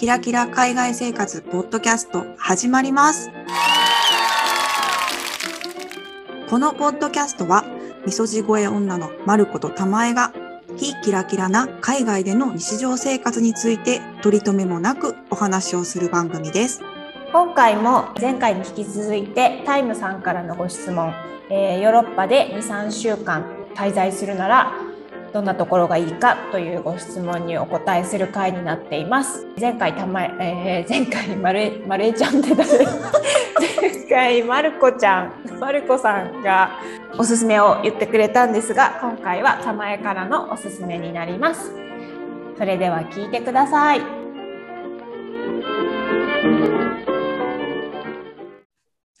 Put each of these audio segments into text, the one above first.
キラキラ海外生活ポッドキャスト始まります。このポッドキャストは、みそじ声女のまることたまえが、非キラキラな海外での日常生活について取り留めもなくお話をする番組です。今回も前回に引き続いてタイムさんからのご質問、えーヨーロッパで23週間滞在するならどんなところがいいかというご質問にお答えする回になっています。前回たまえー前回まるまるえちゃんって誰？前回まるこちゃんまるこさんがおすすめを言ってくれたんですが今回はたまえからのおすすめになります。それでは聞いてください。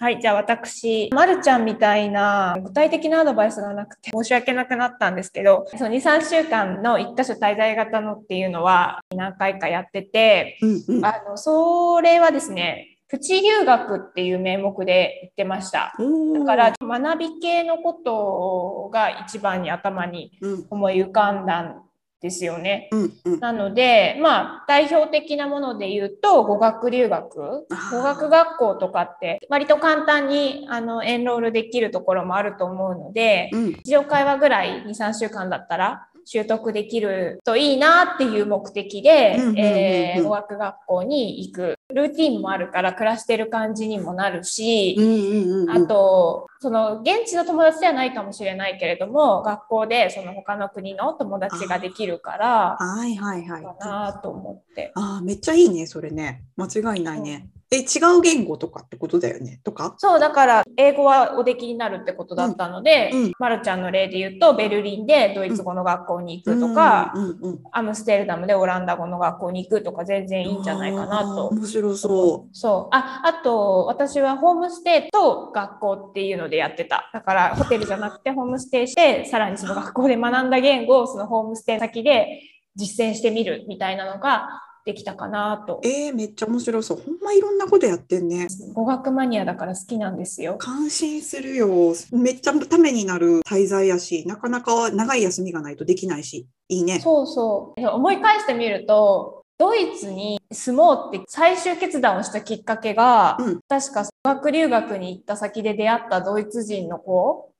はい、じゃあ私、まるちゃんみたいな具体的なアドバイスがなくて申し訳なくなったんですけど、その2、3週間の1箇所滞在型のっていうのは何回かやってて、うんうん。あの、それはですね、プチ留学っていう名目で言ってました。だから学び系のことが一番に頭にうん思い浮かんだんですよね。うんうん。なので、まあ、代表的なもので言うと、語学留学。語学学校とかって、割と簡単に、あの、エンロールできるところもあると思うので、うん日常会話ぐらい2、3週間だったら、習得できるといいなっていう目的でえー語学学校に行く。ルーティンもあるから暮らしてる感じにもなるし、うんうんうん。あと、その現地の友達ではないかもしれないけれども、学校でその他の国の友達ができるから、はいはいはい。かなと思って。ああ、めっちゃいいね、それね。間違いないね。え、違う言語とかってことだよね？とか？そう、だから、英語はおできになるってことだったので、うんうんまるちゃんの例で言うと、ベルリンでドイツ語の学校に行くとか、うんうんうんアムステルダムでオランダ語の学校に行くとか、全然いいんじゃないかなと。面白そそう。あ、あと、私はホームステイと学校っていうのでやってた。だから、ホテルじゃなくてホームステイして、さらにその学校で学んだ言語をそのホームステイ先で実践してみるみたいなのができたかなとう。。えー、めっちゃ面白そう。ほんまいろんなことやってんね。語学マニアだから好きなんですよ。感心するよ。めっちゃためになる滞在やし、なかなか長い休みがないとできないし、いいね。そうそう。思い返してみると、ドイツに住もうって最終決断をしたきっかけが、うん確か語学留学に行った先で出会ったドイツ人の子え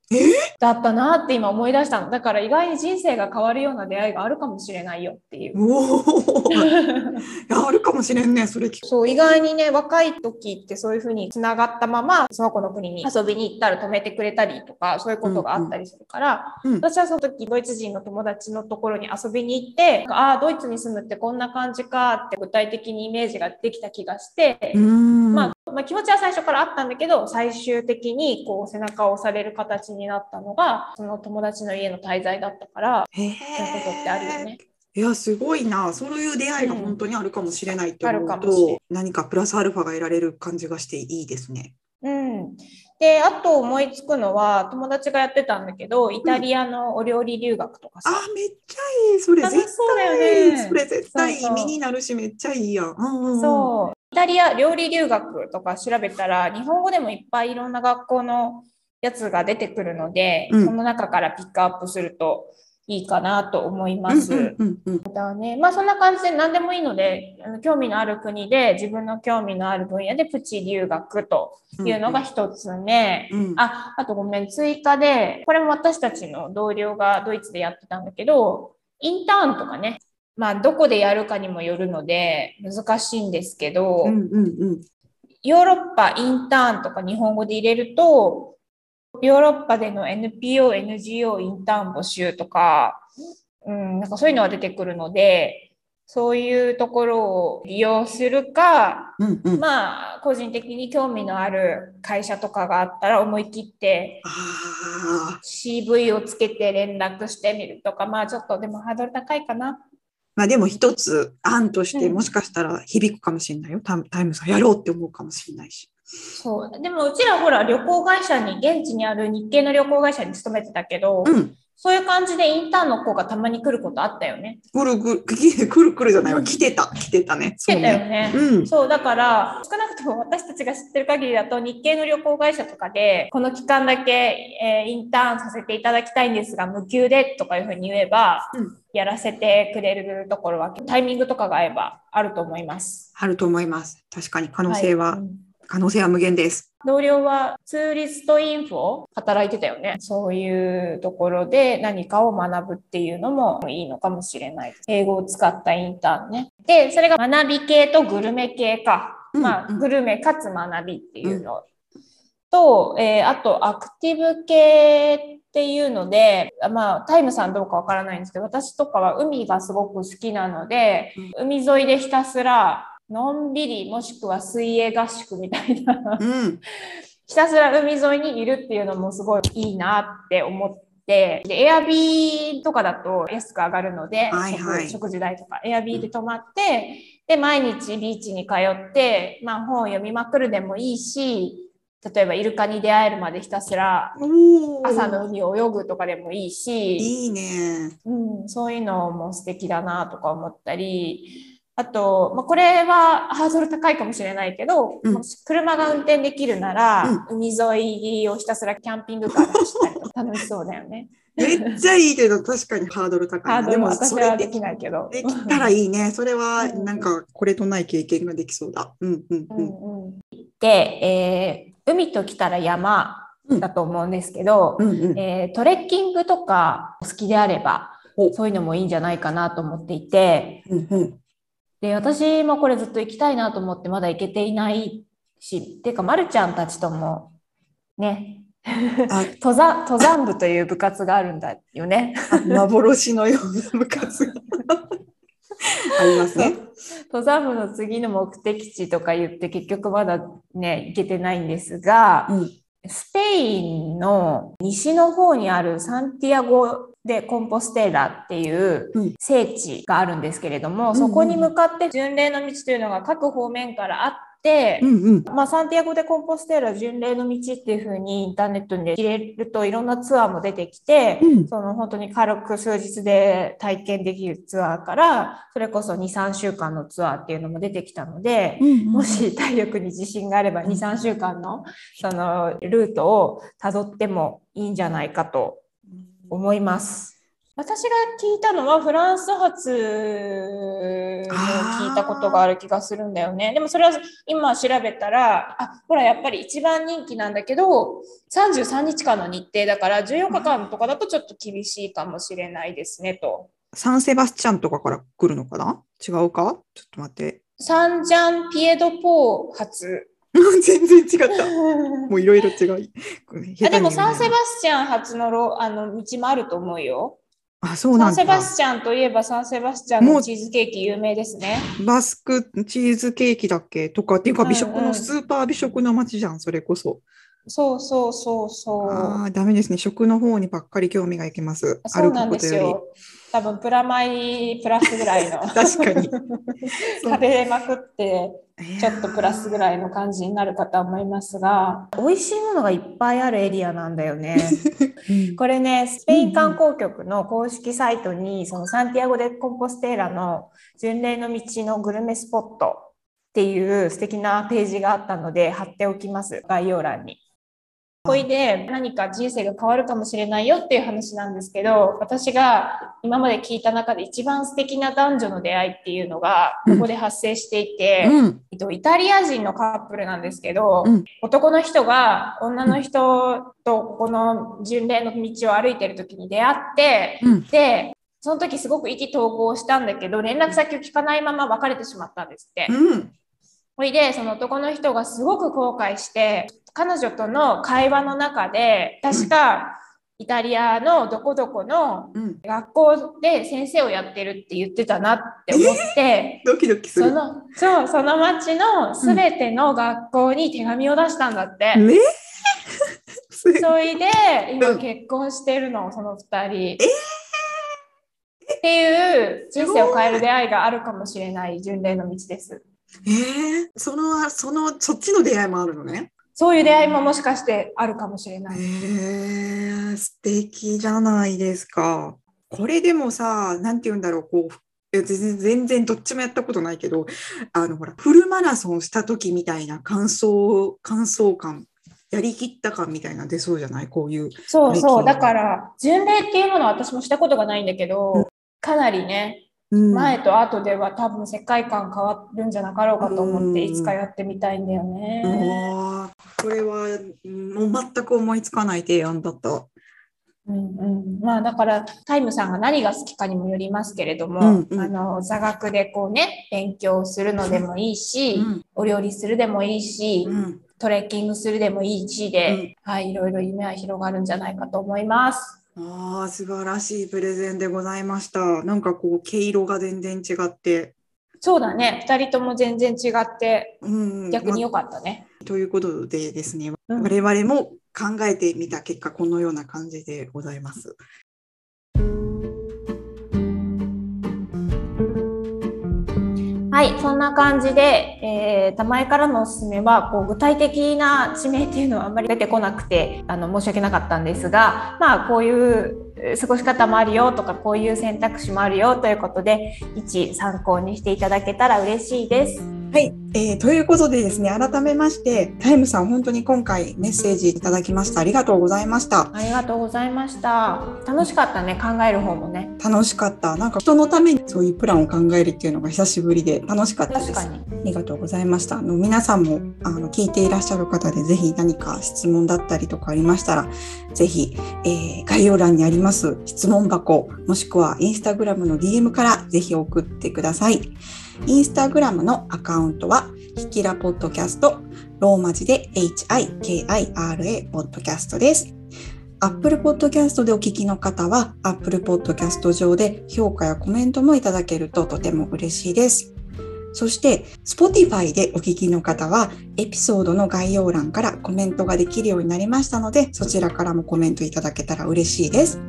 だったなって今思い出したの。だから意外に人生が変わるような出会いがあるかもしれないよっていう。お あるかもしれんね。それ。そう、意外にね、若い時ってそういうふうに繋がったまま、その子の国に遊びに行ったら止めてくれたりとか、そういうことがあったりするから、うん私はその時、ドイツ人の友達のところに遊びに行って、ああ、ドイツに住むってこんな感じかって具体的にイメージができた気がして。まあ、まあ、気持ちは最初からあったんだけど、最終的にこう背中を押される形になったのが、その友達の家の滞在だったから。そういうことってあるよね。いや、すごいな。そういう出会いが本当にあるかもしれないって思うあるかもしれんと、何かプラスアルファが得られる感じがしていいですね。うん。で、あと思いつくのは、友達がやってたんだけど、イタリアのお料理留学とかさ、あ、めっちゃいい。それ楽絶しそうだよ対、ねそれ絶対そうそう身になるし、めっちゃいいやん。うんうんうんそう。イタリア料理留学とか調べたら、日本語でもいっぱいいろんな学校のやつが出てくるので、うんその中からピックアップするといいかなと思います。うんうんうんだね。まあそんな感じで何でもいいので、あの興味のある国で自分の興味のある分野でプチ留学とうんいうのが一つ目。うんあ、あとごめん、追加で、これも私たちの同僚がドイツでやってたんだけど、インターンとかね、まあどこでやるかにもよるので難しいんですけど、うんうんうんヨーロッパインターンとか日本語で入れると、ヨーロッパでの NPO、NGO インターン募集とか、うん、なんかそういうのが出てくるので、そういうところを利用するか、うんうんまあ、個人的に興味のある会社とかがあったら思い切ってああ CV をつけて連絡してみるとか、まあちょっとでもハードル高いかな。まあでも一つ案としてうんもしかしたら響くかもしれないよ。タイタイムさんやろうって思うかもしれないし。そう。でもうちらほら旅行会社に、現地にある日系の旅行会社に勤めてたけど、うん。そういう感じでインターンの子がたまに来ることあったよね。くるくる、くるくるじゃないわ。来てた、来てたね。来てたよね。うん。そう、だから、少なくとも私たちが知ってる限りだと、日系の旅行会社とかで、この期間だけ、えーインターンさせていただきたいんですが、無給でとかいうふうに言えば、うんやらせてくれるところは、タイミングとかが合えばあると思います。あると思います。確かに可能性は、可能性は無限です。同僚はツーリストインフォ働いてたよね。そういうところで何かを学ぶっていうのもいいのかもしれない。英語を使ったインターンね。で、それが学び系とグルメ系か。うんまあ、うんグルメかつ学びっていうのと、えーあとアクティブ系っていうので、あまあ、タイムさんどうかわからないんですけど、私とかは海がすごく好きなので、海沿いでひたすらのんびりもしくは水泳合宿みたいな。うん。ひたすら海沿いにいるっていうのもすごいいいなって思って、で、エアビーとかだと安く上がるので、はいはい。食食事代とか、エアビーで泊まって、で、毎日ビーチに通って、まあ本を読みまくるでもいいし、例えばイルカに出会えるまでひたすら朝の海を泳ぐとかでもいいし、いいね。うん、そういうのも素敵だなとか思ったり、あと、まあ、これはハードル高いかもしれないけど、うんもし車が運転できるなら、海沿いをひたすらキャンピングカーで走ったりとか 楽しそうだよね。めっちゃいいけど、確かにハードル高いな。ハードルもで私それではできないけど。できたらいいね。それは、うんなんか、これとない経験ができそうだ。うんうんううん。んうんで、えー海と来たら山だと思うんですけど、うんうん。えートレッキングとか好きであればおそういうのもいいんじゃないかなと思っていて、うんうん。で、私もこれずっと行きたいなと思ってまだ行けていないし、っていうか、まるちゃんたちとも、ね、あ 登山、登山部という部活があるんだよね。幻のような部活が。ありますね。登山部の次の目的地とか言って結局まだね、行けてないんですが、うん。スペインの西の方にあるサンティアゴ・でコンポステーラっていううん。聖地があるんですけれども、んうんそこに向かって巡礼の道というのが各方面からあって、うんうん。まあ、サンティアゴ・でコンポステーラ巡礼の道っていう風にインターネットで入れるといろんなツアーも出てきて、うん。その本当に軽く数日で体験できるツアーから、それこそ2、3週間のツアーっていうのも出てきたので、もし体力に自信があれば2、3週間のそのルートをたどってもいいんじゃないかと思います。私が聞いたのはフランス発の聞いたことがある気がするんだよね。でもそれは今調べたら、あ、ほらやっぱり一番人気なんだけど、33日間の日程だから14日間とかだとちょっと厳しいかもしれないですねと。サンセバスチャンとかから来るのかな？違うか？ちょっと待って。サンジャンピエドポー発。全然違った。もういろいろ違う。あでもサンセバススチャン発のロあの道もあると思うよ。あ、そうサなんだ。ンセバスチャンといえばサンセバスチャンのチーズケーキ有名ですね。バスクチーズケーキだっけ？とかっていうかうん美食うんのスーパー美食の街じゃん、それこそ。そうそうそうそう。ああ、ダメですね。食の方にばっかり興味がいきます。そうなん歩くことよですよ。多分プラマイプラスぐらいの。り。確かに。食べまくってちちょっとプラスぐらいの感じになるかと思いますが美味しいものがいっぱいあるエリアなんだよね。これねスペイン観光局の公式サイトにそのサンティアゴ・デ・コンポステーラの巡礼の道のグルメスポットっていう素敵なページがあったので貼っておきます概要欄に。こいで何か人生が変わるかもしれないよっていう話なんですけど私が今まで聞いた中で一番素敵な男女の出会いっていうのがここで発生していて、うん。えっと、イタリア人のカップルなんですけど、うん男の人が女の人とここの巡礼の道を歩いてる時に出会って、うんでその時すごく意気投合したんだけど連絡先を聞かないまま別れてしまったんですって。うん。ほいでその男の人がすごく後悔して彼女との会話の中で確かイタリアのどこどこのうん。学校で先生をやってるって言ってたなって思って。ドキドキする。そのそうその町のすべての学校に手紙を出したんだって。ねす それで今うん結婚してるの、その二人。っていう人生を変える出会いがあるかもしれない巡礼の道です。えー、その、その、そっちの出会いもあるのね？そういう出会いももしかしてあるかもしれない。えー、素敵じゃないですか。これでもさ、なんて言うんだろう、こう、全然全然どっちもやったことないけど、あのほら、フルマラソンした時みたいな感想、感想感、やりきった感みたいな出そうじゃない？こういう。そうそう。歴だから、巡礼っていうものは私もしたことがないんだけど、かなりね、うん前と後では多分世界観変わるんじゃなかろうかと思って、うん。いつかやってみたいんだよね。これはうんもう全く思いつかない提案だった。うんうん、まあだからタイムさんが何が好きかにもよりますけれども、うんうん。あの座学でこうね勉強するのでもいいし、うん。お料理するでもいいし、うん。トレッキングするでもいいしで、はいいろいろ夢は広がるんじゃないかと思います。ああ、素晴らしいプレゼンでございました。なんかこう、毛色が全然違って。そうだね2人とも全然違ってうん、逆に良まかったね。ということでですね、うん我々も考えてみた結果、このような感じでございます。はい、そんな感じで、えー、玉井からのおすすめはこう具体的な地名っていうのはあんまり出てこなくてあの申し訳なかったんですが、まあ、こういうえー過ごし方もあるよとかこういう選択肢もあるよということで一参考にしていただけたら嬉しいです。はい、えーということでですね、改めまして、タイムさん、本当に今回メッセージいただきました。ありがとうございました。ありがとうございました。楽しかったね考える方もね。楽しかった。なんか人のためにそういうプランを考えるっていうのが久しぶりで楽しかったです。ありがとうございました。あの皆さんもあの聞いていらっしゃる方でぜひ何か質問だったりとかありましたら、ぜひ、えー概要欄にあります質問箱、もしくはインスタグラムの DM からぜひ送ってください。インスタグラムのアカウントは、ひきらポッドキャスト、ローマ字で HIKIRA ポッドキャストです。Apple Podcast でお聞きの方は、Apple Podcast 上で評価やコメントもいただけるととても嬉しいです。そして、Spotify でお聞きの方は、エピソードの概要欄からコメントができるようになりましたので、そちらからもコメントいただけたら嬉しいです。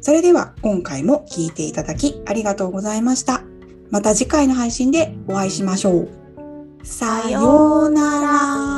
それでは、今回も聞いていただきありがとうございました。また次回の配信でお会いしましょう。さようなら。